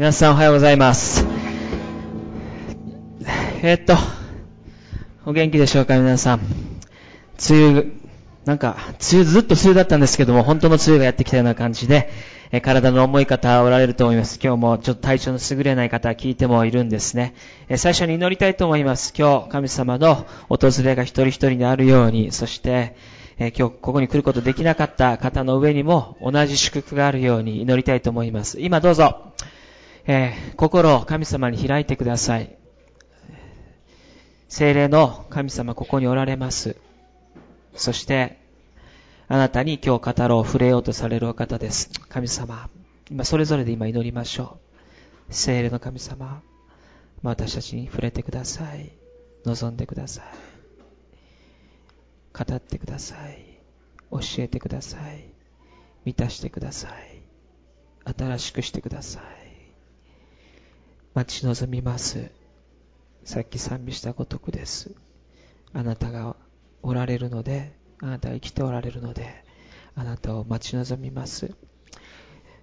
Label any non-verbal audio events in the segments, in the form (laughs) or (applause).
皆さんおはようございます。えーっと、お元気でしょうか皆さん。梅雨、なんか、梅雨、ずっと梅雨だったんですけども、本当の梅雨がやってきたような感じで、え体の重い方おられると思います。今日もちょっと体調の優れない方聞いてもいるんですね。え最初に祈りたいと思います。今日、神様の訪れが一人一人にあるように、そして、え今日ここに来ることできなかった方の上にも同じ祝福があるように祈りたいと思います。今どうぞ、えー心を神様に開いてください。精霊の神様ここにおられます。そして、あなたに今日語ろう、触れようとされるお方です。神様、今それぞれで今祈りましょう。精霊の神様、私たちに触れてください。望んでください。語ってください。教えてください。満たしてください。新しくしてください。待ち望みます。さっき賛美したごとくです。あなたがおられるので、あなたが生きておられるので、あなたを待ち望みます。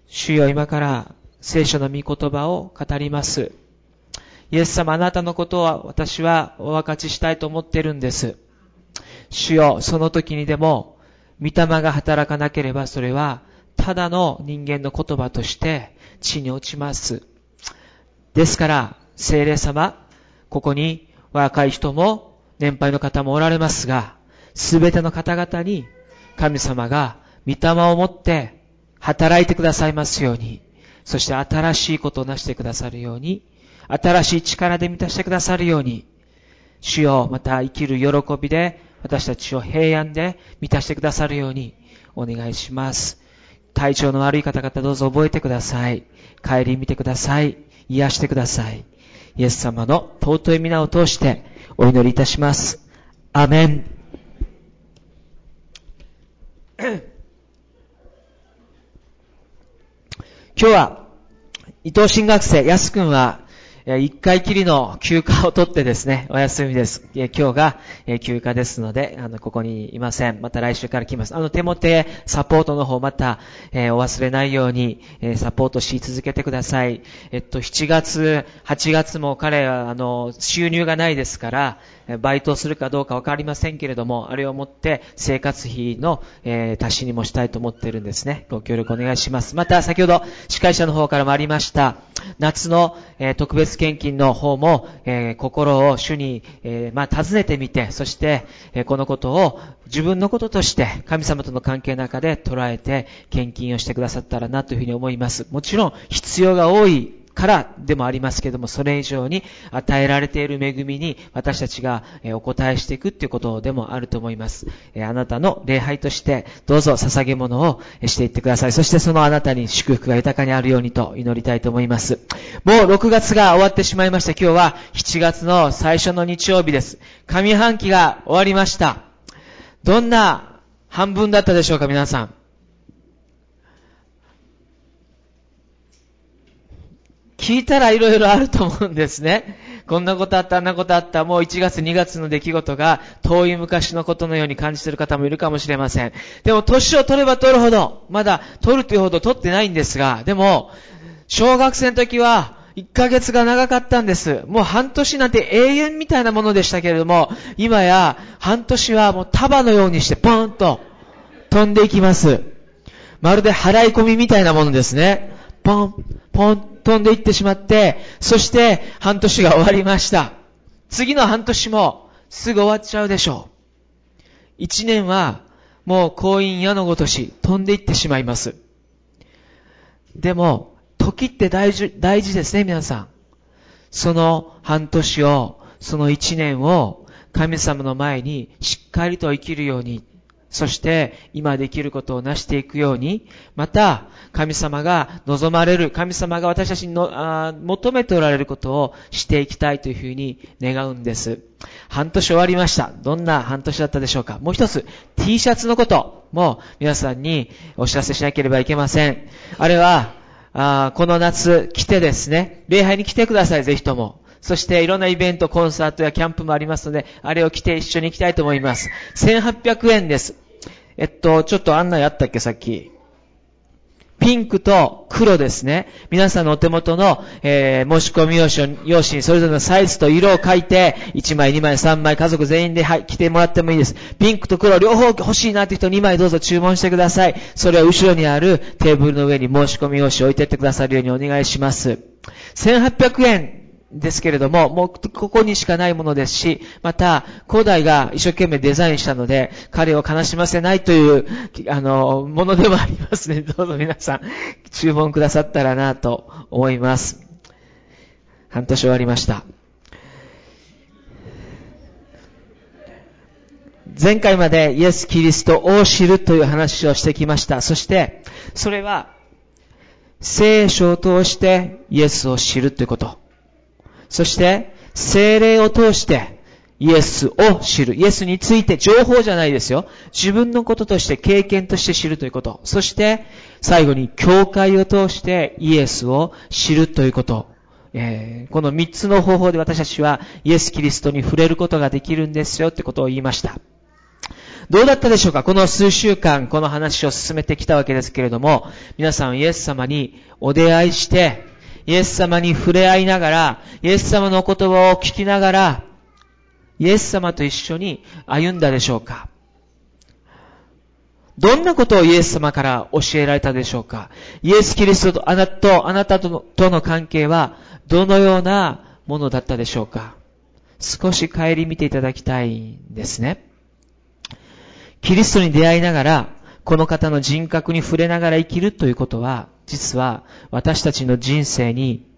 主よ今から聖書の御言葉を語ります。イエス様あなたのことは私はお分かちしたいと思ってるんです。主よ、その時にでも、御霊が働かなければそれは、ただの人間の言葉として地に落ちます。ですから、聖霊様、ここに若い人も年配の方もおられますが、すべての方々に神様が御霊を持って働いてくださいますように、そして新しいことをなしてくださるように、新しい力で満たしてくださるように、主よ、また生きる喜びで私たちを平安で満たしてくださるようにお願いします。体調の悪い方々どうぞ覚えてください。帰り見てください。癒してください。イエス様の尊い皆を通してお祈りいたします。アメン。今日は、伊藤新学生、安くんは、一回きりの休暇を取ってですね、(laughs) お休みです。今日が休暇ですので、あの、ここにいません。また来週から来ます。あの、手元へサポートの方、また、えーお忘れないように、えーサポートし続けてください。えっと、7月、8月も彼は、あの、収入がないですから、バイトをするかどうかわかりませんけれども、あれをもって生活費の、えー足しにもしたいと思ってるんですね。ご協力お願いします。また、先ほど、司会者の方からもありました、夏の、えー特別献金の方も、えー心を主に、えまあ、尋ねてみて、そして、えこのことを自分のこととして神様との関係の中で捉えて献金をしてくださったらなというふうに思います。もちろん必要が多いからでもありますけども、それ以上に与えられている恵みに私たちがお答えしていくっていうことでもあると思います。えあなたの礼拝としてどうぞ捧げ物をしていってください。そしてそのあなたに祝福が豊かにあるようにと祈りたいと思います。もう6月が終わってしまいました。今日は7月の最初の日曜日です。上半期が終わりました。どんな半分だったでしょうか、皆さん。聞いたら色々あると思うんですね。こんなことあった、あんなことあった、もう1月、2月の出来事が遠い昔のことのように感じている方もいるかもしれません。でも年を取れば取るほど、まだ取るというほど取ってないんですが、でも、小学生の時は1ヶ月が長かったんです。もう半年なんて永遠みたいなものでしたけれども、今や半年はもう束のようにしてポーンと飛んでいきます。まるで払い込みみたいなものですね。ポン、ポン、飛んでいってしまって、そして半年が終わりました。次の半年もすぐ終わっちゃうでしょう。一年はもう婚姻矢のごとし飛んでいってしまいます。でも、時って大事、大事ですね、皆さん。その半年を、その一年を神様の前にしっかりと生きるように、そして今できることを成していくように、また神様が望まれる、神様が私たちにのあ求めておられることをしていきたいというふうに願うんです。半年終わりました。どんな半年だったでしょうかもう一つ、T シャツのことも皆さんにお知らせしなければいけません。あれは、あこの夏来てですね、礼拝に来てください、ぜひとも。そしていろんなイベント、コンサートやキャンプもありますので、あれを来て一緒に行きたいと思います。1800円です。えっと、ちょっと案内あったっけ、さっき。ピンクと黒ですね。皆さんのお手元の、えー、申し込み用紙用紙にそれぞれのサイズと色を書いて、1枚、2枚、3枚、家族全員で、はい、来てもらってもいいです。ピンクと黒両方欲しいなって人2枚どうぞ注文してください。それは後ろにあるテーブルの上に申し込み用紙を置いてってくださるようにお願いします。1800円ですけれども、もうここにしかないものですし、また、古代が一生懸命デザインしたので、彼を悲しませないという、あの、ものでもありますね。(laughs) どうぞ皆さん、注文くださったらなと思います。半年終わりました。前回までイエス・キリストを知るという話をしてきました。そして、それは、聖書を通してイエスを知るということ。そして、精霊を通して、イエスを知る。イエスについて情報じゃないですよ。自分のこととして経験として知るということ。そして、最後に教会を通してイエスを知るということ。えー、この三つの方法で私たちはイエス・キリストに触れることができるんですよってことを言いました。どうだったでしょうか？この数週間、この話を進めてきたわけですけれども、皆さんイエス様にお出会いして、イエス様に触れ合いながら、イエス様の言葉を聞きながら、イエス様と一緒に歩んだでしょうか？どんなことをイエス様から教えられたでしょうか？イエス・キリストとあなたと、あなたとの関係はどのようなものだったでしょうか？少し帰り見ていただきたいんですね。キリストに出会いながら、この方の人格に触れながら生きるということは、実は私たちの人生に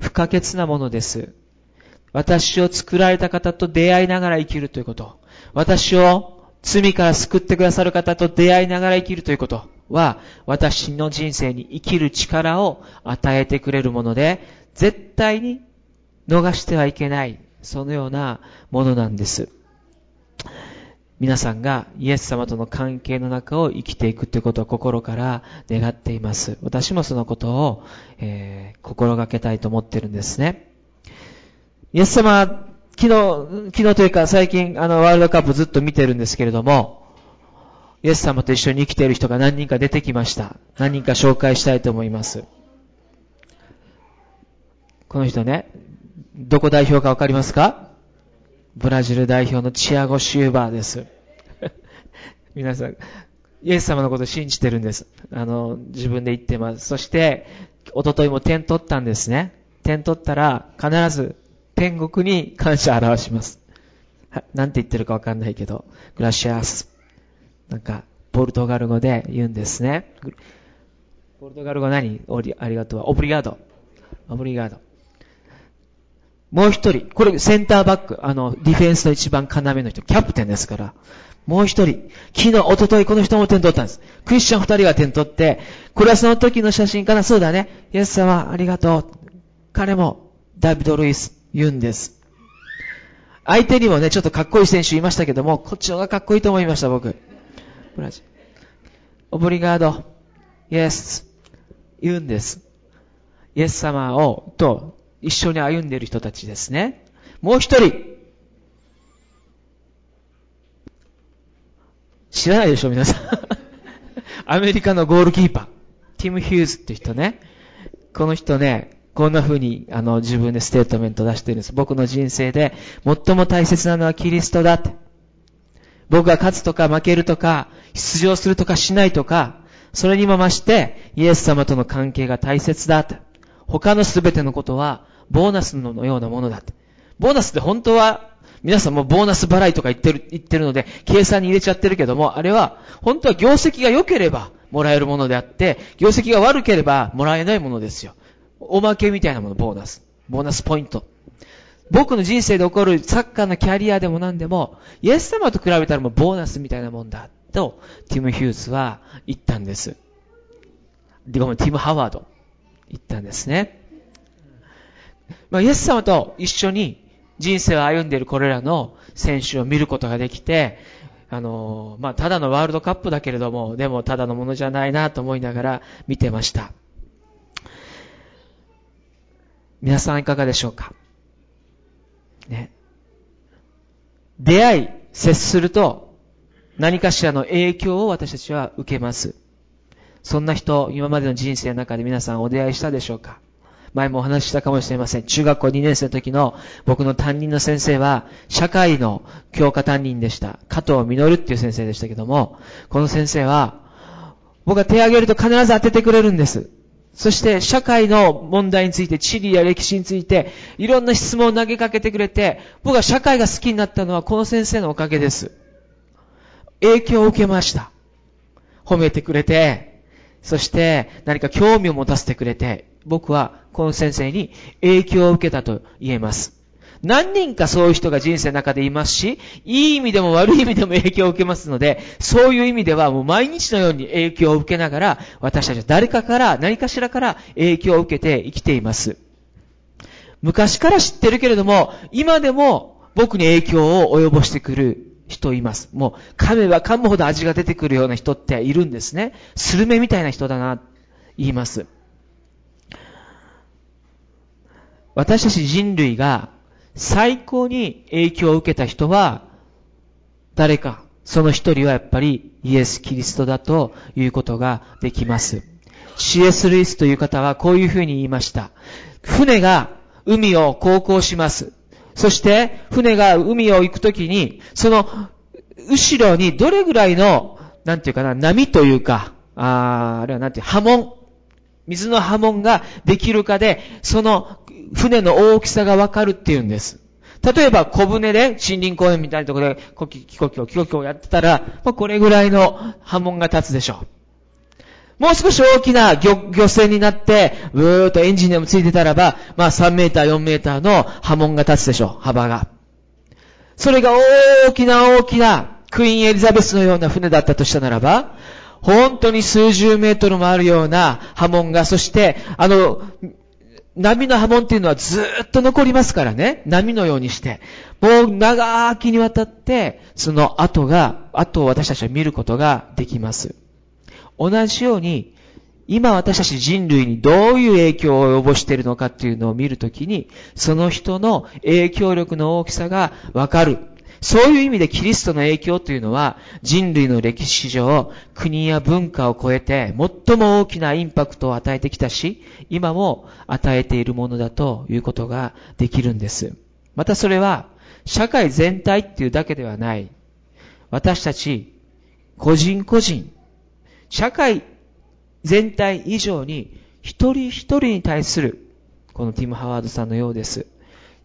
不可欠なものです。私を作られた方と出会いながら生きるということ。私を罪から救ってくださる方と出会いながら生きるということは、私の人生に生きる力を与えてくれるもので、絶対に逃してはいけない、そのようなものなんです。皆さんがイエス様との関係の中を生きていくということを心から願っています。私もそのことを、えー、心がけたいと思ってるんですね。イエス様、昨日、昨日というか最近あのワールドカップずっと見てるんですけれども、イエス様と一緒に生きている人が何人か出てきました。何人か紹介したいと思います。この人ね、どこ代表かわかりますか？ブラジル代表のチアゴ・シューバーです。(laughs) 皆さん、イエス様のことを信じてるんです。あの、自分で言ってます。そして、おとといも点取ったんですね。点取ったら、必ず天国に感謝を表します。なんて言ってるかわかんないけど、グラシアス。なんか、ポルトガル語で言うんですね。ポルトガル語何？ありがとう。オブリガード。オブリガード。もう一人、これセンターバック、あの、ディフェンスの一番要の人、キャプテンですから。もう一人、昨日、おとといこの人も点取ったんです。クリスチャン二人が点取って、これはその時の写真かなそうだね。イエス様、ありがとう。彼も、ダビド・ルイス、言うんです。相手にもね、ちょっとかっこいい選手いましたけども、こっちの方がかっこいいと思いました、僕。ブラジル。 Obrigado、イエス、言うんです。イエス様を、と、一緒に歩んでいる人たちですね。もう一人。知らないでしょ、皆さん。(laughs) アメリカのゴールキーパー。ティム・ヒューズって人ね。この人ね、こんな風に、あの、自分でステートメント出してるんです。僕の人生で最も大切なのはキリストだって。僕が勝つとか負けるとか、出場するとかしないとか、それにも増して、イエス様との関係が大切だって。他のすべてのことは、ボーナスのようなものだって。ボーナスって本当は、皆さんもボーナス払いとか言ってる、言ってるので、計算に入れちゃってるけども、あれは、本当は業績が良ければもらえるものであって、業績が悪ければもらえないものですよ。おまけみたいなもの、ボーナス。ボーナスポイント。僕の人生で起こるサッカーのキャリアでも何でも、イエス様と比べたらもうボーナスみたいなもんだ。と、ティム・ヒューズは言ったんです。ごめん、ティム・ハワード。言ったんですね。(laughs) まあ、イエス様と一緒に人生を歩んでいるこれらの選手を見ることができて、あの、まあ、ただのワールドカップだけれども、でもただのものじゃないなと思いながら見てました。皆さんいかがでしょうか？ね。出会い、接すると何かしらの影響を私たちは受けます。そんな人、今までの人生の中で皆さんお出会いしたでしょうか？前もお話ししたかもしれません。中学校2年生の時の僕の担任の先生は、社会の教科担任でした。加藤実っていう先生でしたけども、この先生は、僕が手を挙げると必ず当ててくれるんです。そして社会の問題について、地理や歴史について、いろんな質問を投げかけてくれて、僕は社会が好きになったのはこの先生のおかげです。影響を受けました。褒めてくれて、そして何か興味を持たせてくれて、僕はこの先生に影響を受けたと言えます。何人かそういう人が人生の中でいますし、いい意味でも悪い意味でも影響を受けますので、そういう意味ではもう毎日のように影響を受けながら、私たちは誰かから、何かしらから影響を受けて生きています。昔から知ってるけれども、今でも僕に影響を及ぼしてくる人います。もう噛めば噛むほど味が出てくるような人っているんですね。スルメみたいな人だな、言います。私たち人類が最高に影響を受けた人は誰か。その一人はやっぱりイエス・キリストだということができます。C.S. ルイスという方はこういうふうに言いました。船が海を航行します。そして船が海を行くときに、その後ろにどれぐらいの、なんていうかな、波というか、ああれはなんていう、波紋。水の波紋ができるかで、その船の大きさがわかるっていうんです。例えば小船で森林公園みたいなところでコキキコキョキコキョやってたら、まあ、これぐらいの波紋が立つでしょう。もう少し大きな漁漁船になって、うーっとエンジンでもついてたらば、まあ3メーター、4メーターの波紋が立つでしょう。幅が。それが大きな大きなクイーンエリザベスのような船だったとしたならば、本当に数十メートルもあるような波紋が、そして、あの、波の波紋っていうのはずっと残りますからね。波のようにして。もう長きにわたって、その後が、後を私たちは見ることができます。同じように、今私たち人類にどういう影響を及ぼしているのかっていうのを見るときに、その人の影響力の大きさがわかる。そういう意味でキリストの影響というのは人類の歴史上国や文化を超えて最も大きなインパクトを与えてきたし、今も与えているものだということができるんです。またそれは社会全体っていうだけではない。私たち個人個人、社会全体以上に一人一人に対するこのティム・ハワードさんのようです。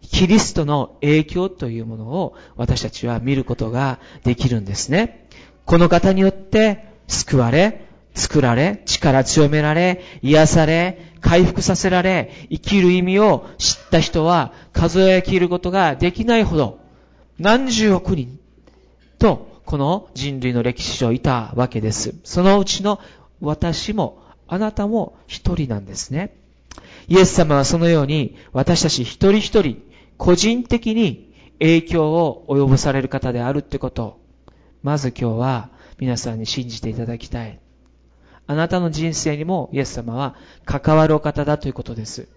キリストの影響というものを私たちは見ることができるんですね。この方によって救われ、作られ、力強められ、癒され、回復させられ、生きる意味を知った人は数え切ることができないほど何十億人とこの人類の歴史上いたわけです。そのうちの私もあなたも一人なんですね。イエス様はそのように私たち一人一人個人的に影響を及ぼされる方であるってこと、まず今日は皆さんに信じていただきたい。あなたの人生にもイエス様は関わるお方だということです。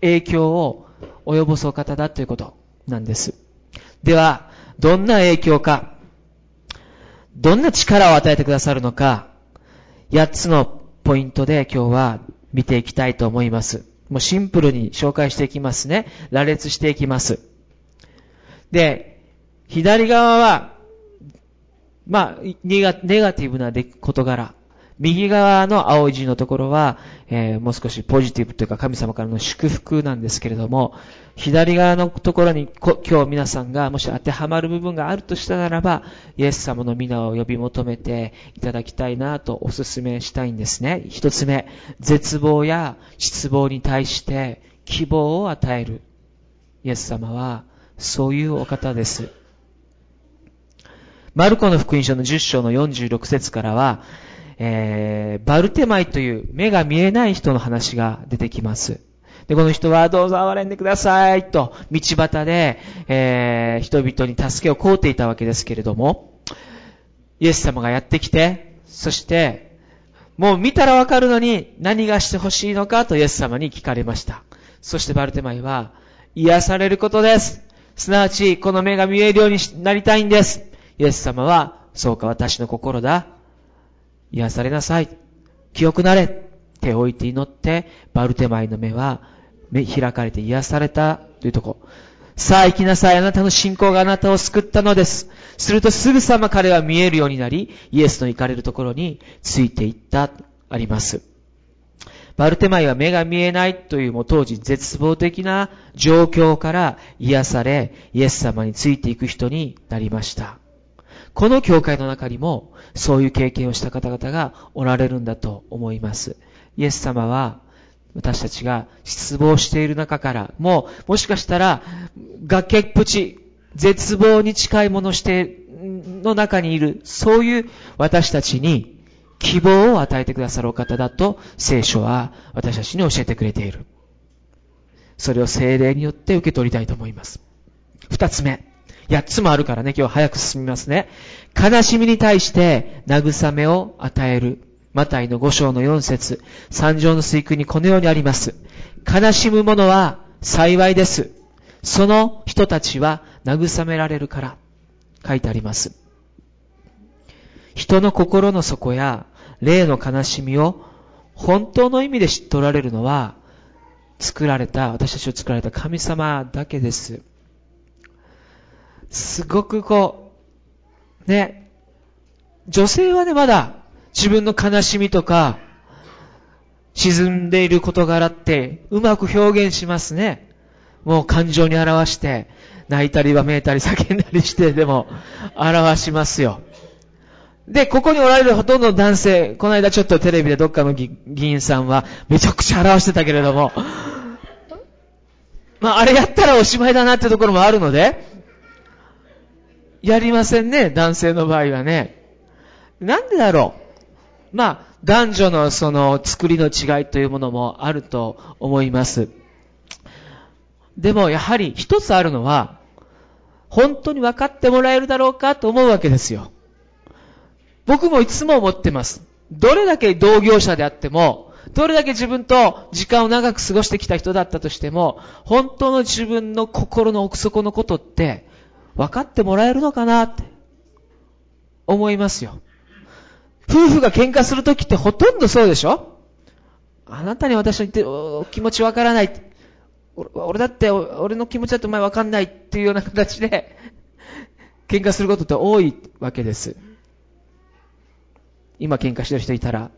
影響を及ぼすお方だということなんです。では、どんな影響か、どんな力を与えてくださるのか、8つのポイントで今日は見ていきたいと思います。もうシンプルに紹介していきますね。羅列していきます。で、左側は、まあ、ネガティブな事柄。右側の青い字のところは、えー、もう少しポジティブというか神様からの祝福なんですけれども、左側のところに今日皆さんがもし当てはまる部分があるとしたならば、イエス様の皆を呼び求めていただきたいなとお勧めしたいんですね。一つ目、絶望や失望に対して希望を与える。イエス様はそういうお方です。マルコの福音書の10章の46節からは、えー、バルテマイという目が見えない人の話が出てきます。で、この人はどうぞ憐れんでくださいと道端で、えー、人々に助けを請うていたわけですけれども、イエス様がやってきて、そして、もう見たらわかるのに何がしてほしいのかとイエス様に聞かれました。そしてバルテマイは、癒されることです。すなわち、この目が見えるようになりたいんです。イエス様は、そうか私の心だ。癒されなさい。清くなれ。手を置いて祈って、バルテマイの目は目開かれて癒されたというとこ。さあ行きなさい。あなたの信仰があなたを救ったのです。するとすぐさま彼は見えるようになり、イエスの行かれるところについていった、あります。バルテマイは目が見えないというもう当時絶望的な状況から癒され、イエス様についていく人になりました。この教会の中にもそういう経験をした方々がおられるんだと思います。イエス様は私たちが失望している中から、もう、もしかしたら、崖っぷち、絶望に近いものして、の中にいる、そういう私たちに希望を与えてくださるお方だと聖書は私たちに教えてくれている。それを精霊によって受け取りたいと思います。二つ目。八つもあるからね、今日早く進みますね。悲しみに対して慰めを与える。マタイの五章の四節、三条の水訓にこのようにあります。悲しむ者は幸いです。その人たちは慰められるから。書いてあります。人の心の底や霊の悲しみを本当の意味で知っておられるのは、作られた、私たちを作られた神様だけです。すごくこう、ね、女性はね、まだ自分の悲しみとか、沈んでいる事柄ってうまく表現しますね。もう感情に表して、泣いたりわめいたり叫んだりしてでも表しますよ。で、ここにおられるほとんどの男性、この間ちょっとテレビでどっかの議員さんはめちゃくちゃ表してたけれども、まああれやったらおしまいだなってところもあるので、やりませんね、男性の場合はね。なんでだろうまあ、男女のその作りの違いというものもあると思います。でもやはり一つあるのは、本当に分かってもらえるだろうかと思うわけですよ。僕もいつも思ってます。どれだけ同業者であっても、どれだけ自分と時間を長く過ごしてきた人だったとしても、本当の自分の心の奥底のことって分かってもらえるのかなって思いますよ。夫婦が喧嘩するときってほとんどそうでしょ？あなたに私の言って気持ちわからない。俺だって俺の気持ちだってお前わかんないっていうような形で (laughs) 喧嘩することって多いわけです。今喧嘩してる人いたら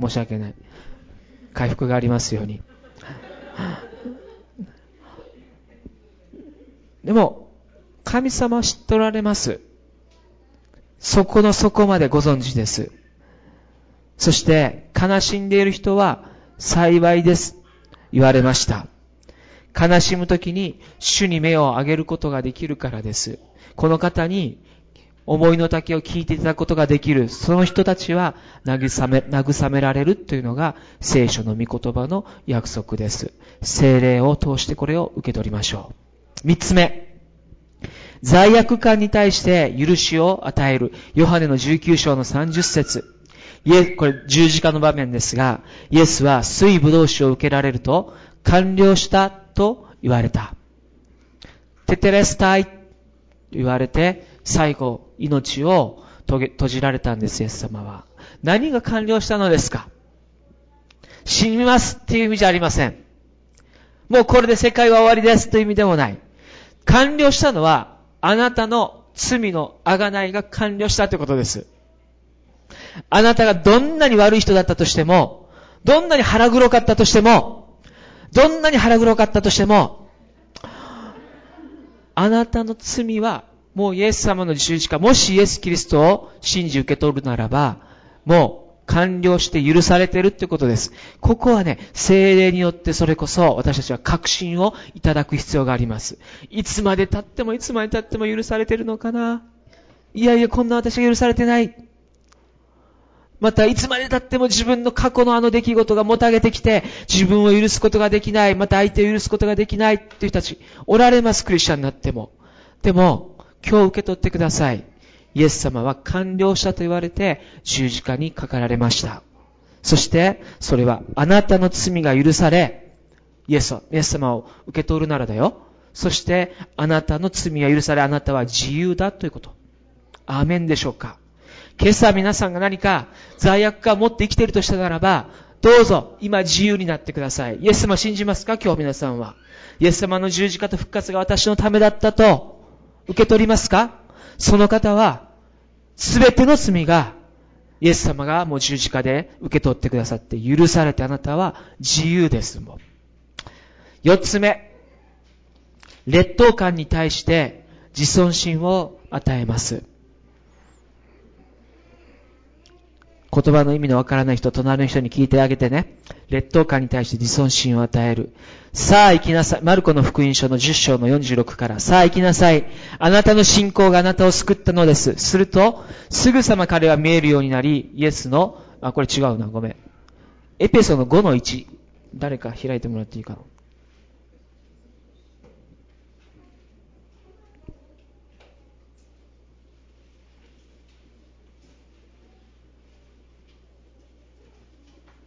申し訳ない。回復がありますように。でも、神様は知っておられます。そこの底までご存知です。そして、悲しんでいる人は幸いです。言われました。悲しむときに主に目を上げることができるからです。この方に思いの丈を聞いていただくことができる。その人たちは慰め、慰められるというのが聖書の御言葉の約束です。精霊を通してこれを受け取りましょう。三つ目。罪悪感に対して許しを与える。ヨハネの19章の30節イエこれ十字架の場面ですが、イエスは水ぶどう酒を受けられると、完了したと言われた。テテレスタイと言われて、最後、命を閉じられたんです、イエス様は。何が完了したのですか？死にますっていう意味じゃありません。もうこれで世界は終わりですという意味でもない。完了したのは、あなたの罪の贖いが完了したということです。あなたがどんなに悪い人だったとしても、どんなに腹黒かったとしても、どんなに腹黒かったとしても、あなたの罪は、もうイエス様の十字架、もしイエス・キリストを信じ受け取るならば、もう完了して許されてるってことです。ここはね、精霊によってそれこそ私たちは確信をいただく必要があります。いつまで経ってもいつまで経っても許されてるのかな？いやいや、こんな私が許されてない。また、いつまで経っても自分の過去のあの出来事がもたげてきて、自分を許すことができない、また相手を許すことができないっていう人たち、おられます、クリスチャンになっても。でも、今日受け取ってください。イエス様は完了したと言われて、十字架にかかられました。そして、それはあなたの罪が許され、イエス、イエス様を受け取るならだよ。そして、あなたの罪が許され、あなたは自由だということ。アーメンでしょうか今朝皆さんが何か罪悪感を持って生きているとしたならば、どうぞ今自由になってください。イエス様信じますか？今日皆さんは。イエス様の十字架と復活が私のためだったと受け取りますか？その方は、すべての罪が、イエス様がもう十字架で受け取ってくださって許されてあなたは自由ですもん。四つ目、劣等感に対して自尊心を与えます。言葉の意味のわからない人、隣の人に聞いてあげてね。劣等感に対して自尊心を与える。さあ行きなさい。マルコの福音書の10章の46から。さあ行きなさい。あなたの信仰があなたを救ったのです。すると、すぐさま彼は見えるようになり、イエスの、あ、これ違うな、ごめん。エペソの5の1。誰か開いてもらっていいかな。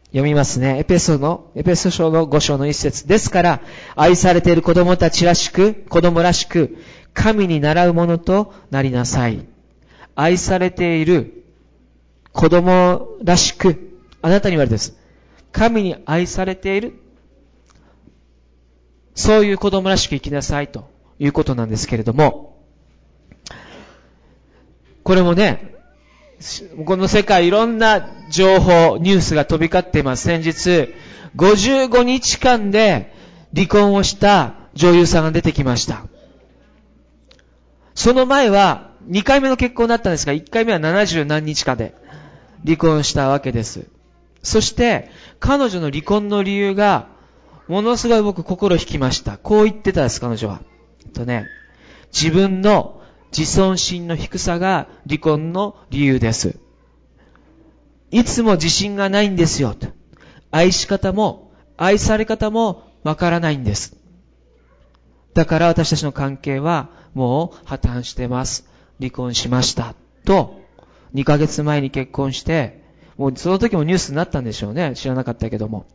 読みますね。エペソの、エペソ書の5章の一節。ですから、愛されている子供たちらしく、子供らしく、神に習うものとなりなさい。愛されている子供らしく、あなたに言われです。神に愛されている、そういう子供らしく生きなさいということなんですけれども、これもね、この世界いろんな情報、ニュースが飛び交っています。先日、55日間で離婚をした女優さんが出てきました。その前は2回目の結婚だったんですが、1回目は70何日間で離婚したわけです。そして、彼女の離婚の理由が、ものすごい僕心引きました。こう言ってたんです、彼女は。とね、自分の自尊心の低さが離婚の理由です。いつも自信がないんですよ。愛し方も、愛され方もわからないんです。だから私たちの関係はもう破綻してます。離婚しました。と、2ヶ月前に結婚して、もうその時もニュースになったんでしょうね。知らなかったけども。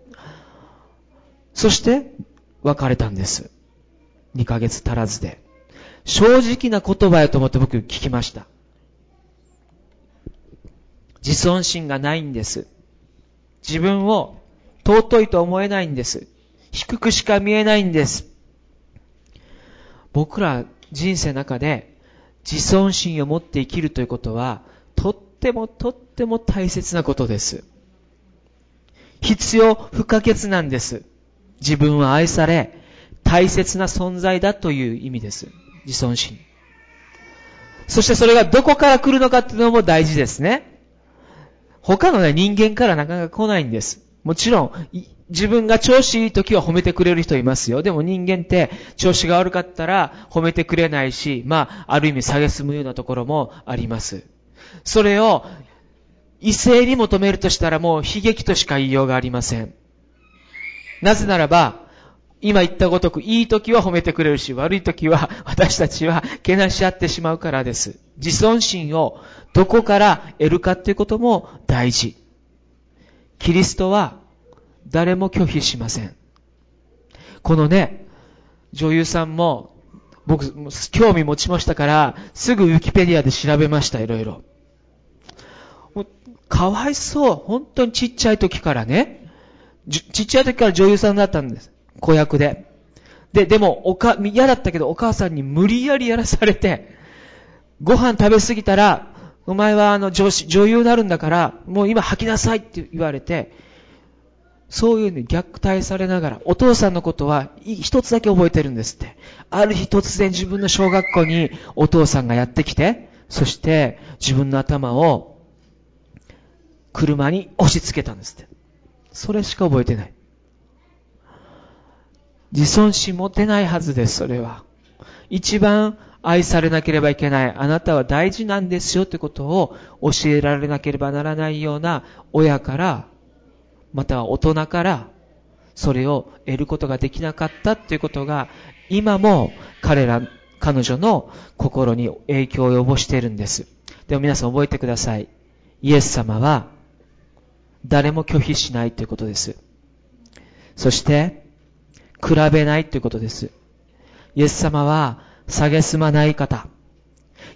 そして、別れたんです。2ヶ月足らずで。正直な言葉やと思って僕聞きました。自尊心がないんです。自分を尊いと思えないんです。低くしか見えないんです。僕ら人生の中で自尊心を持って生きるということは、とってもとっても大切なことです。必要不可欠なんです。自分は愛され、大切な存在だという意味です。自尊心。そしてそれがどこから来るのかっていうのも大事ですね。他のね、人間からなかなか来ないんです。もちろん、自分が調子いい時は褒めてくれる人いますよ。でも人間って調子が悪かったら褒めてくれないし、まあ、ある意味下げすむようなところもあります。それを異性に求めるとしたらもう悲劇としか言いようがありません。なぜならば、今言ったごとく、いい時は褒めてくれるし、悪い時は (laughs) 私たちはけなし合ってしまうからです。自尊心をどこから得るかっていうことも大事。キリストは誰も拒否しません。このね、女優さんも僕、興味持ちましたから、すぐウィキペディアで調べました、いろいろ。かわいそう。本当にちっちゃい時からね、ちっちゃい時から女優さんだったんです。子役で。で、でも、おか、嫌だったけどお母さんに無理やりやらされて、ご飯食べ過ぎたら、お前はあの女子、女優になるんだから、もう今吐きなさいって言われて、そういうに虐待されながら、お父さんのことは一つだけ覚えてるんですって。ある日突然自分の小学校にお父さんがやってきて、そして自分の頭を車に押し付けたんですって。それしか覚えてない。自尊心持てないはずです、それは。一番愛されなければいけない。あなたは大事なんですよってことを教えられなければならないような親から、または大人から、それを得ることができなかったっていうことが、今も彼ら、彼女の心に影響を及ぼしているんです。でも皆さん覚えてください。イエス様は、誰も拒否しないということです。そして、比べないということです。イエス様は、下げすまない方。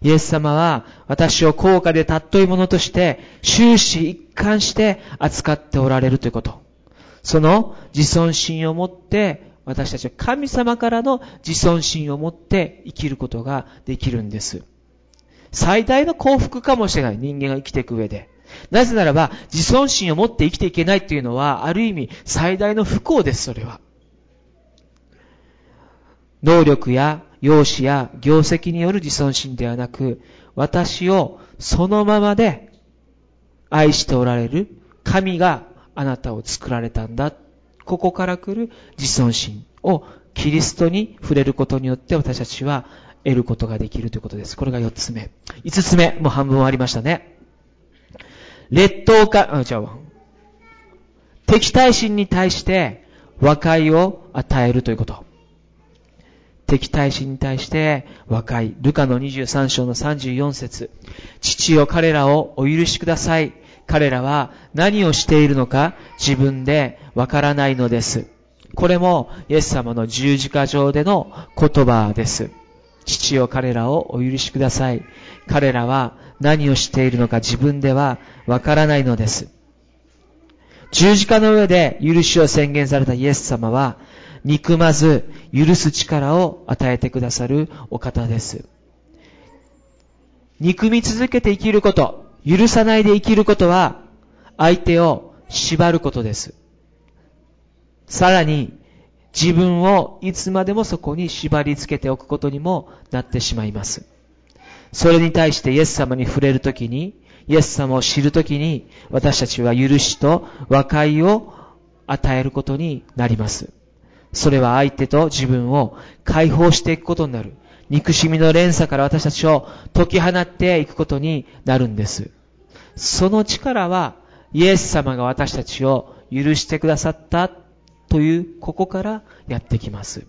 イエス様は私を高価で尊いものとして終始一貫して扱っておられるということ。その自尊心を持って私たちは神様からの自尊心を持って生きることができるんです。最大の幸福かもしれない人間が生きていく上で。なぜならば自尊心を持って生きていけないというのはある意味最大の不幸です、それは。能力や容姿や業績による自尊心ではなく、私をそのままで愛しておられる神があなたを作られたんだ。ここから来る自尊心をキリストに触れることによって私たちは得ることができるということです。これが四つ目。五つ目、もう半分終わりましたね。劣等感、あ、違う敵対心に対して和解を与えるということ。敵対心に対して和解。ルカの23章の34節父よ彼らをお許しください。彼らは何をしているのか自分でわからないのです。これもイエス様の十字架上での言葉です。父よ彼らをお許しください。彼らは何をしているのか自分ではわからないのです。十字架の上で許しを宣言されたイエス様は、憎まず許す力を与えてくださるお方です。憎み続けて生きること、許さないで生きることは、相手を縛ることです。さらに、自分をいつまでもそこに縛り付けておくことにもなってしまいます。それに対してイエス様に触れるときに、イエス様を知るときに、私たちは許しと和解を与えることになります。それは相手と自分を解放していくことになる。憎しみの連鎖から私たちを解き放っていくことになるんです。その力は、イエス様が私たちを許してくださったという、ここからやってきます。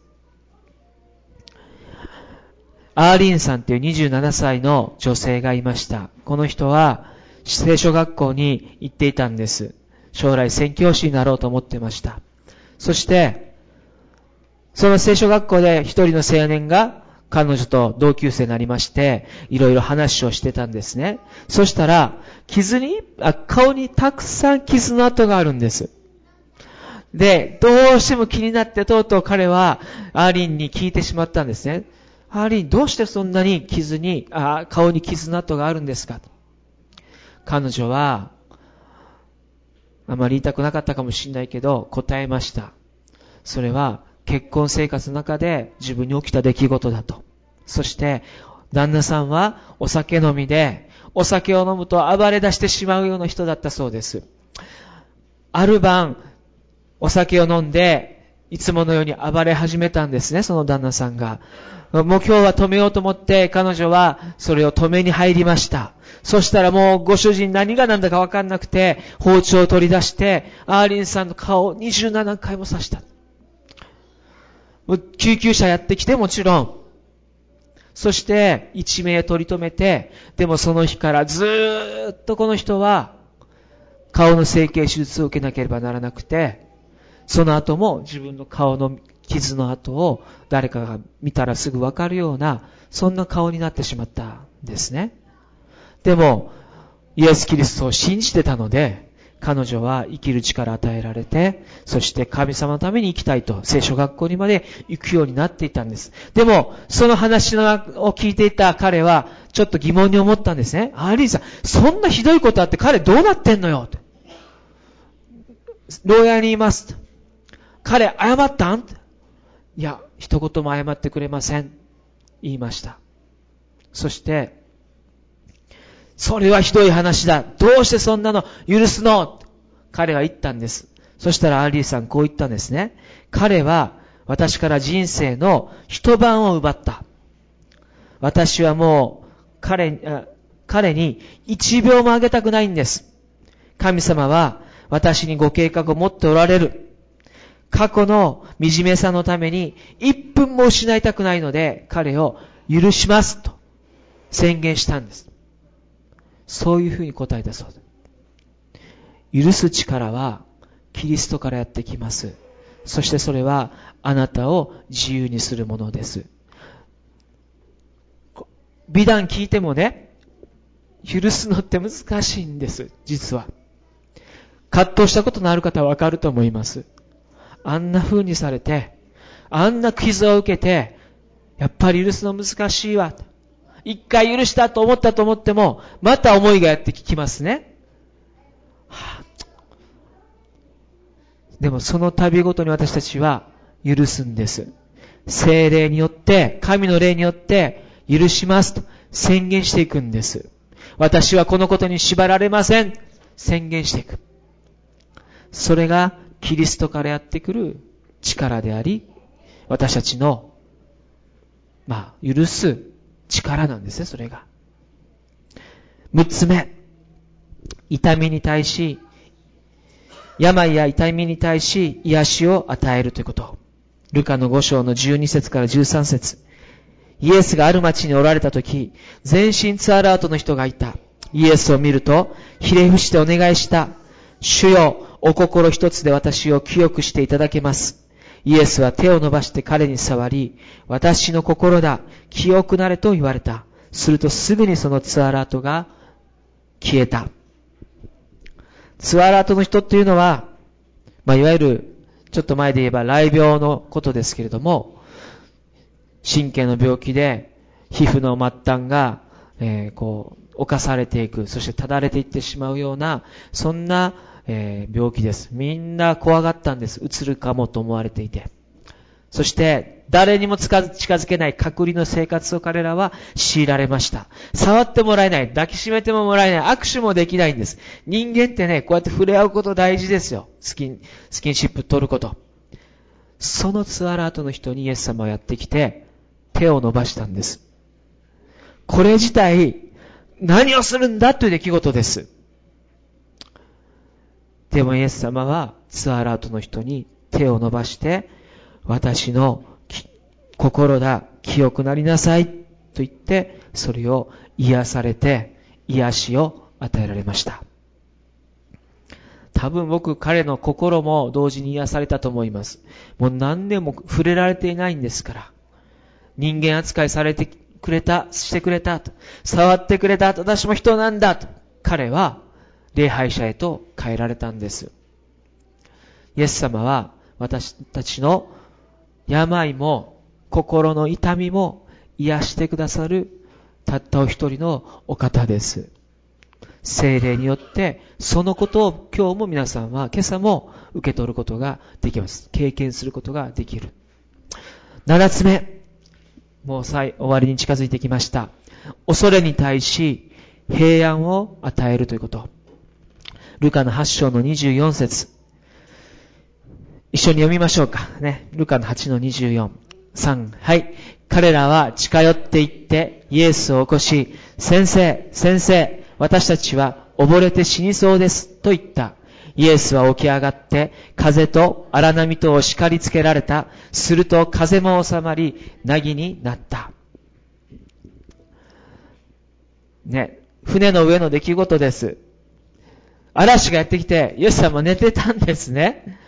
アーリンさんという27歳の女性がいました。この人は聖書学校に行っていたんです。将来宣教師になろうと思ってました。そして、その聖書学校で一人の青年が彼女と同級生になりまして、いろいろ話をしてたんですね。そしたら、傷に、あ顔にたくさん傷の跡があるんです。で、どうしても気になってとうとう彼はアーリンに聞いてしまったんですね。アーリン、どうしてそんなに傷に、あ顔に傷の跡があるんですか？と彼女は、あまり言いたくなかったかもしれないけど、答えました。それは、結婚生活の中で自分に起きた出来事だと。そして、旦那さんはお酒飲みで、お酒を飲むと暴れ出してしまうような人だったそうです。ある晩、お酒を飲んで、いつものように暴れ始めたんですね、その旦那さんが。もう今日は止めようと思って彼女はそれを止めに入りました。そしたらもうご主人何が何だかわかんなくて包丁を取り出してアーリンさんの顔を27回も刺した。救急車やってきてもちろん。そして一命取り留めて、でもその日からずっとこの人は顔の整形手術を受けなければならなくて、その後も自分の顔の傷の跡を誰かが見たらすぐわかるような、そんな顔になってしまったんですね。でも、イエス・キリストを信じてたので、彼女は生きる力与えられて、そして神様のために生きたいと、聖書学校にまで行くようになっていたんです。でも、その話を聞いていた彼は、ちょっと疑問に思ったんですね。アーリーさん、そんなひどいことあって彼どうなってんのよ？牢屋にいます。彼、謝ったん？いや、一言も謝ってくれません。言いました。そして、それはひどい話だ。どうしてそんなの許すの？彼は言ったんです。そしたらアーリーさんこう言ったんですね。彼は私から人生の一晩を奪った。私はもう彼、彼に一秒もあげたくないんです。神様は私にご計画を持っておられる。過去の惨めさのために一分も失いたくないので彼を許しますと宣言したんです。そういうふうに答えたそうです。許す力はキリストからやってきます。そしてそれはあなたを自由にするものです。美談聞いてもね、許すのって難しいんです、実は。葛藤したことのある方はわかると思います。あんな風にされて、あんな傷を受けて、やっぱり許すの難しいわ。一回許したと思ったと思っても、また思いがやってきますね。はあ、でもその度ごとに私たちは許すんです。精霊によって、神の霊によって許しますと宣言していくんです。私はこのことに縛られません。宣言していく。それがキリストからやってくる力であり、私たちの、まあ、許す力なんですね、それが。六つ目、痛みに対し、病や痛みに対し癒しを与えるということ。ルカの5章の12節から13節イエスがある町におられた時、全身ツアラートの人がいた。イエスを見ると、ひれ伏してお願いした。主よ、お心一つで私を清くしていただけます。イエスは手を伸ばして彼に触り、私の心だ、清くなれと言われた。するとすぐにそのツアラートが消えた。ツアラートの人っていうのは、まあ、いわゆる、ちょっと前で言えば雷病のことですけれども、神経の病気で皮膚の末端が、えー、こう、侵されていく、そしてただれていってしまうような、そんな、えー、病気です。みんな怖がったんです。うつるかもと思われていて。そして、誰にも近づけない隔離の生活を彼らは強いられました。触ってもらえない。抱きしめてももらえない。握手もできないんです。人間ってね、こうやって触れ合うこと大事ですよ。スキン、スキンシップ取ること。そのツアラートの人にイエス様はやってきて、手を伸ばしたんです。これ自体、何をするんだという出来事です。でもイエス様はツアーラートの人に手を伸ばして、私の心だ、清くなりなさいと言って、それを癒されて、癒しを与えられました。多分僕、彼の心も同時に癒されたと思います。もう何年も触れられていないんですから。人間扱いされてくれた、してくれたと。触ってくれた。私も人なんだと。彼は礼拝者へと変えられたんです。イエス様は私たちの病も心の痛みも癒してくださるたったお一人のお方です。精霊によってそのことを今日も皆さんは今朝も受け取ることができます。経験することができる。七つ目。もう終わりに近づいてきました。恐れに対し平安を与えるということ。ルカの8章の24節一緒に読みましょうか。ね。ルカの8の24。3。はい。彼らは近寄って行ってイエスを起こし、先生、先生、私たちは溺れて死にそうです。と言った。イエスは起き上がって、風と荒波とを叱りつけられた。すると風も収まり、凪になった。ね。船の上の出来事です。嵐がやってきて、イエス様寝てたんですね。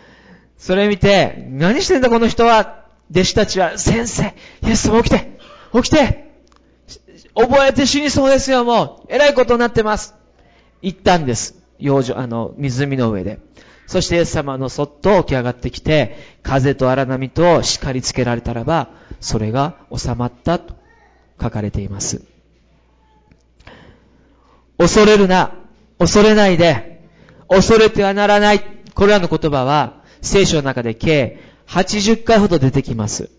それ見て、何してんだこの人は？弟子たちは、先生、イエス様起きて起きて覚えて死にそうですよ、もう。えらいことになってます。言ったんです。養生、あの、湖の上で。そしてイエス様のそっと起き上がってきて、風と荒波と叱りつけられたらば、それが収まったと書かれています。恐れるな、恐れないで、恐れてはならない。これらの言葉は、聖書の中で計80回ほど出てきます。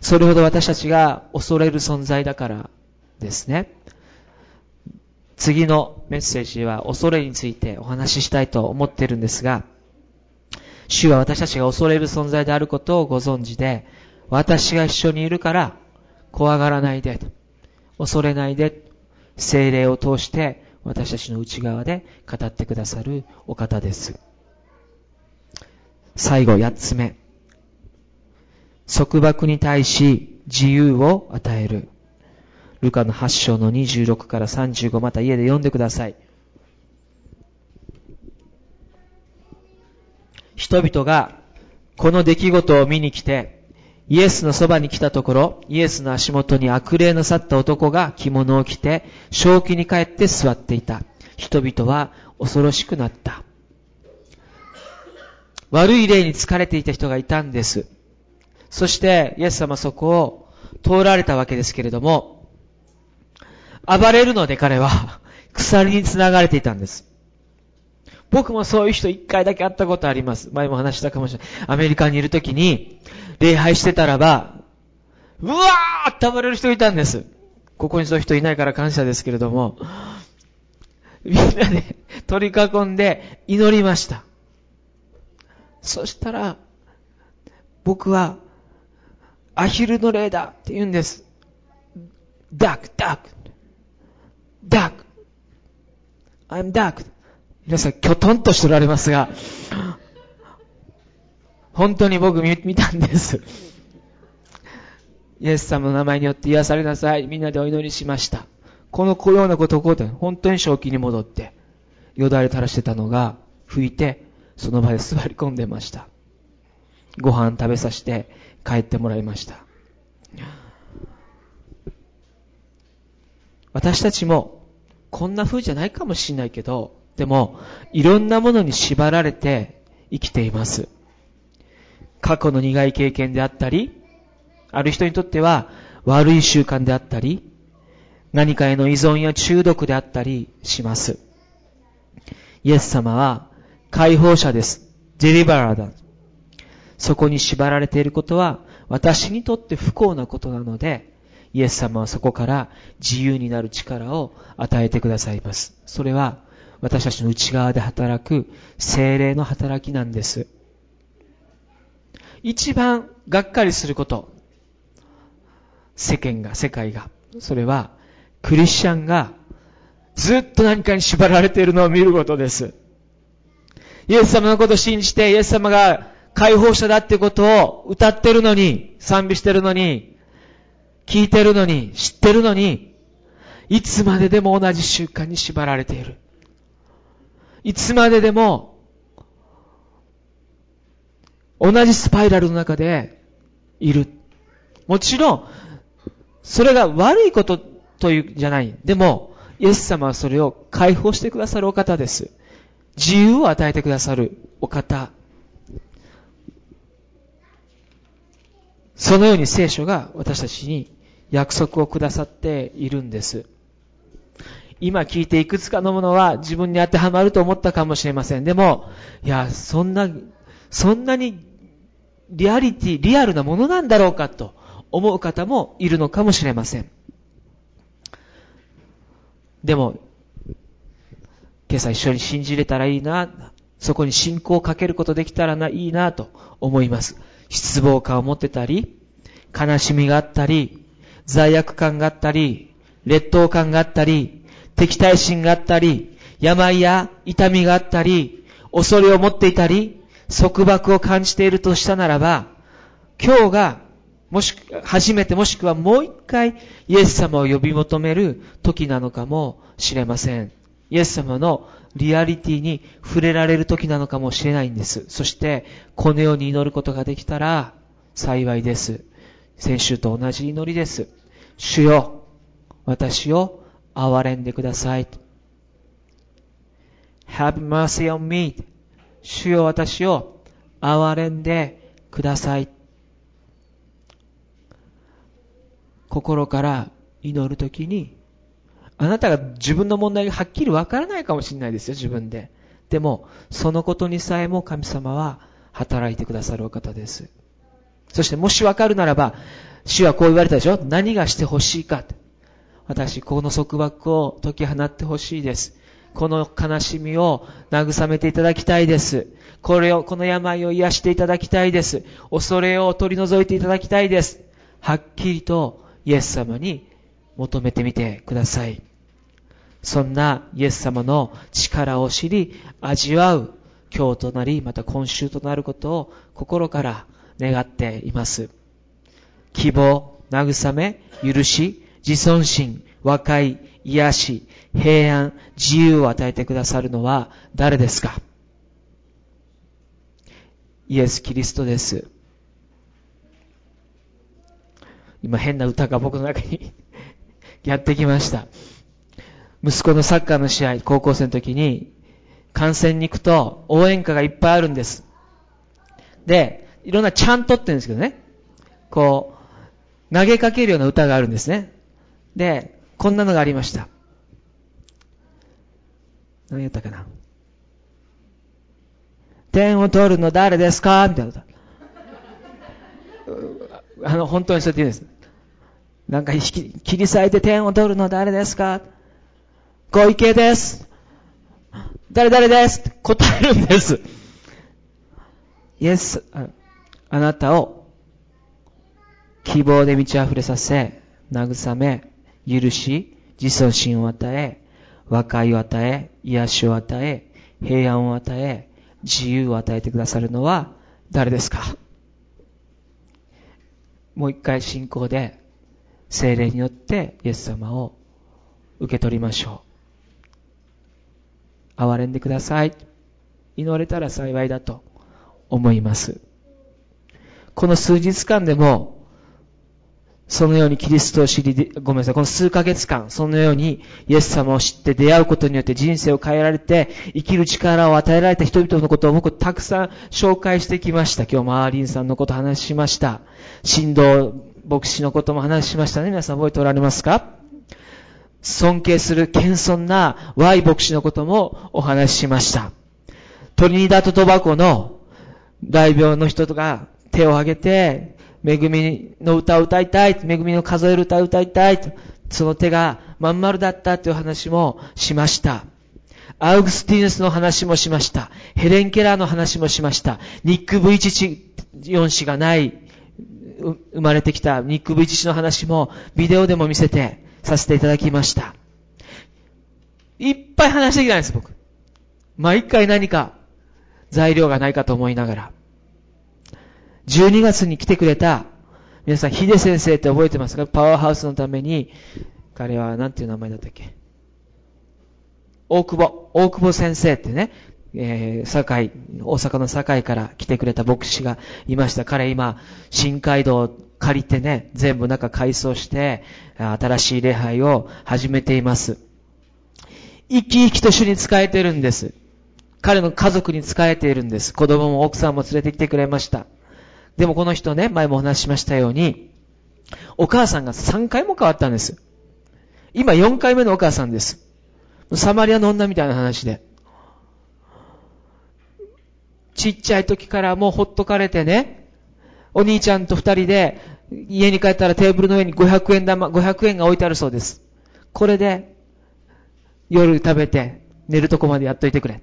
それほど私たちが恐れる存在だからですね。次のメッセージは恐れについてお話ししたいと思っているんですが、主は私たちが恐れる存在であることをご存知で、私が一緒にいるから怖がらないで、恐れないで、精霊を通して私たちの内側で語ってくださるお方です。最後、八つ目。束縛に対し自由を与える。ルカの8章の26から35また家で読んでください。人々がこの出来事を見に来て、イエスのそばに来たところ、イエスの足元に悪霊の去った男が着物を着て、正気に帰って座っていた。人々は恐ろしくなった。悪い霊に疲れていた人がいたんです。そして、イエス様そこを通られたわけですけれども、暴れるので彼は鎖に繋がれていたんです。僕もそういう人一回だけ会ったことあります。前も話したかもしれない。アメリカにいるときに、礼拝してたらば、うわーって暴れる人いたんです。ここにそういう人いないから感謝ですけれども、みんなで取り囲んで祈りました。そしたら、僕は、アヒルの霊だって言うんです。ダーク、ダーク、ダーク、I'm dark. 皆さん、きょとんとしておられますが、本当に僕見たんです。イエス様の名前によって癒されなさい。みんなでお祈りしました。このようなことをこうで、本当に正気に戻って、よだれ垂らしてたのが、拭いて、その場で座り込んでました。ご飯食べさせて帰ってもらいました。私たちも、こんな風じゃないかもしれないけど、でも、いろんなものに縛られて生きています。過去の苦い経験であったり、ある人にとっては悪い習慣であったり、何かへの依存や中毒であったりします。イエス様は解放者です。デリバラーだ。そこに縛られていることは私にとって不幸なことなので、イエス様はそこから自由になる力を与えてくださいます。それは私たちの内側で働く精霊の働きなんです。一番がっかりすること、世間が、世界が、それはクリスチャンがずっと何かに縛られているのを見ることです。イエス様のことを信じて、イエス様が解放者だってことを歌ってるのに、賛美してるのに、聞いてるのに、知ってるのに、いつまででも同じ習慣に縛られている。いつまででも、同じスパイラルの中でいる。もちろん、それが悪いことというじゃない。でも、イエス様はそれを解放してくださるお方です。自由を与えてくださるお方。そのように聖書が私たちに約束をくださっているんです。今聞いていくつかのものは自分に当てはまると思ったかもしれません。でも、いや、そんな、そんなにリアリティ、リアルなものなんだろうかと思う方もいるのかもしれません。でも、今朝一緒に信じれたらいいな、そこに信仰をかけることできたらないいなと思います。失望感を持ってたり、悲しみがあったり、罪悪感があったり、劣等感があったり、敵対心があったり、病や痛みがあったり、恐れを持っていたり、束縛を感じているとしたならば、今日が、もし、初めてもしくはもう一回、イエス様を呼び求める時なのかもしれません。イエス様のリアリティに触れられる時なのかもしれないんです。そして、このように祈ることができたら、幸いです。先週と同じ祈りです。主よ、私を憐れんでください。Have mercy on me. 主よ私を憐れんでください。心から祈るときに、あなたが自分の問題がはっきりわからないかもしれないですよ、自分で。でも、そのことにさえも神様は働いてくださるお方です。そしてもしわかるならば、主はこう言われたでしょ何がしてほしいか。私、この束縛を解き放ってほしいです。この悲しみを慰めていただきたいです。これを、この病を癒していただきたいです。恐れを取り除いていただきたいです。はっきりとイエス様に求めてみてください。そんなイエス様の力を知り、味わう今日となり、また今週となることを心から願っています。希望、慰め、許し、自尊心、和解、癒し、平安、自由を与えてくださるのは誰ですか？イエス・キリストです。今変な歌が僕の中に (laughs) やってきました。息子のサッカーの試合、高校生の時に、観戦に行くと応援歌がいっぱいあるんです。で、いろんなちゃんとって言うんですけどね。こう、投げかけるような歌があるんですね。で、こんなのがありました。何やったかな？点を取るの誰ですか？みたいな。あの、本当にそうやって言うんです。なんか、切り裂いて点を取るの誰ですか？小池です。誰々です？って答えるんです。イエス、あなたを希望で満ち溢れさせ、慰め、許し、自尊心を与え、和解を与え、癒しを与え、平安を与え、自由を与えてくださるのは誰ですか？もう一回信仰で精霊によってイエス様を受け取りましょう。憐れんでください。祈れたら幸いだと思います。この数日間でもそのようにキリストを知り、ごめんなさい、この数ヶ月間、そのようにイエス様を知って出会うことによって人生を変えられて、生きる力を与えられた人々のことを僕たくさん紹介してきました。今日もアーリンさんのこと話しました。神道牧師のことも話しましたね。皆さん覚えておられますか？尊敬する謙遜な Y 牧師のこともお話ししました。トリニダート・トバコの大病の人が手を挙げて、恵みの歌を歌いたい、恵みの数える歌を歌いたい、その手がまん丸だったという話もしました。アウグスティヌスの話もしました。ヘレン・ケラーの話もしました。ニック・ブイチチ4子がない、生まれてきたニック・ブイチチの話もビデオでも見せてさせていただきました。いっぱい話してきたんです、僕。毎回何か材料がないかと思いながら。12月に来てくれた、皆さん、ヒデ先生って覚えてますか？パワーハウスのために、彼は何ていう名前だったっけ？大久保、大久保先生ってね、えー、堺、大阪の堺から来てくれた牧師がいました。彼今、新街道を借りてね、全部中改装して、新しい礼拝を始めています。生き生きと主に仕えてるんです。彼の家族に仕えているんです。子供も奥さんも連れてきてくれました。でもこの人ね、前もお話ししましたように、お母さんが3回も変わったんです。今4回目のお母さんです。サマリアの女みたいな話で。ちっちゃい時からもうほっとかれてね、お兄ちゃんと二人で家に帰ったらテーブルの上に500円玉、500円が置いてあるそうです。これで夜食べて寝るとこまでやっといてくれ。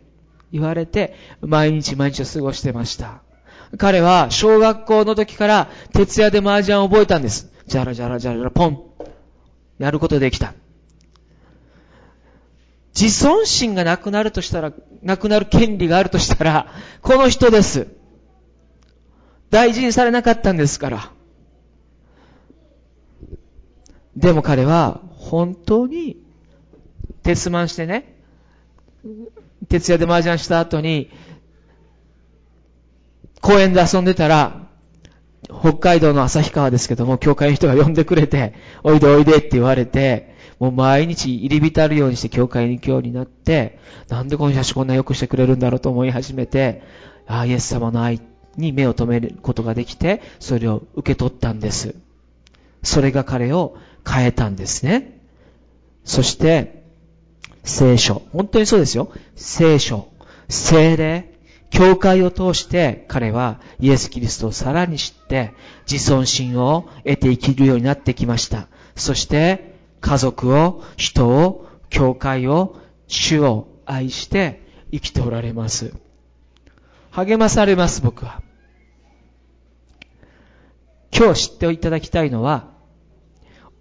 言われて毎日毎日を過ごしてました。彼は小学校の時から徹夜で麻雀を覚えたんです。じゃらじゃらじゃらじゃらポン。やることできた。自尊心がなくなるとしたら、なくなる権利があるとしたら、この人です。大事にされなかったんですから。でも彼は本当に鉄マンしてね、徹夜で麻雀した後に公園で遊んでたら、北海道の旭川ですけども、教会の人が呼んでくれて、おいでおいでって言われて、もう毎日入り浸るようにして教会に行くようになって、なんでこの人たちこんな良くしてくれるんだろうと思い始めて、ああ、イエス様の愛に目を留めることができて、それを受け取ったんです。それが彼を変えたんですね。そして、聖書。本当にそうですよ。聖書。聖霊。教会を通して彼はイエス・キリストをさらに知って自尊心を得て生きるようになってきました。そして家族を、人を、教会を、主を愛して生きておられます。励まされます、僕は。今日知っていただきたいのは、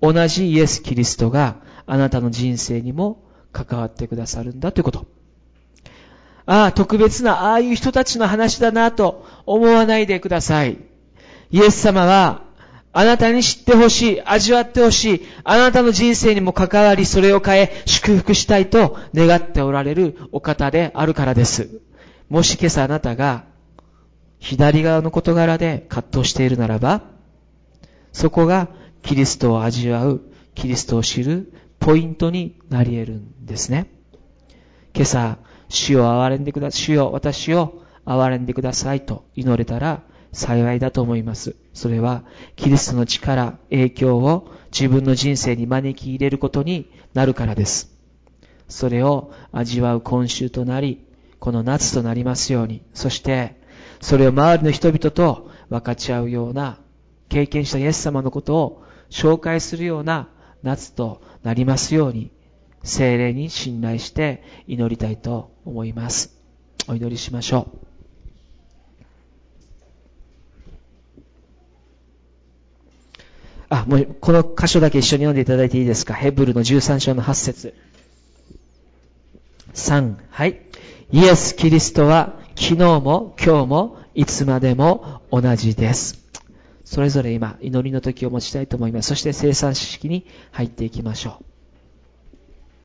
同じイエス・キリストがあなたの人生にも関わってくださるんだということ。ああ、特別な、ああいう人たちの話だなと思わないでください。イエス様は、あなたに知ってほしい、味わってほしい、あなたの人生にも関わり、それを変え、祝福したいと願っておられるお方であるからです。もし今朝あなたが、左側の事柄で葛藤しているならば、そこがキリストを味わう、キリストを知るポイントになり得るんですね。今朝、主を憐れんでください、主よ、私を憐れんでくださいと祈れたら幸いだと思います。それは、キリストの力、影響を自分の人生に招き入れることになるからです。それを味わう今週となり、この夏となりますように、そして、それを周りの人々と分かち合うような、経験したイエス様のことを紹介するような夏となりますように、精霊に信頼して祈りたいと思います。お祈りしましょう。あ、もう、この箇所だけ一緒に読んでいただいていいですか？ヘブルの13章の8節3、はい。イエス・キリストは昨日も今日もいつまでも同じです。それぞれ今、祈りの時を持ちたいと思います。そして生産式に入っていきましょう。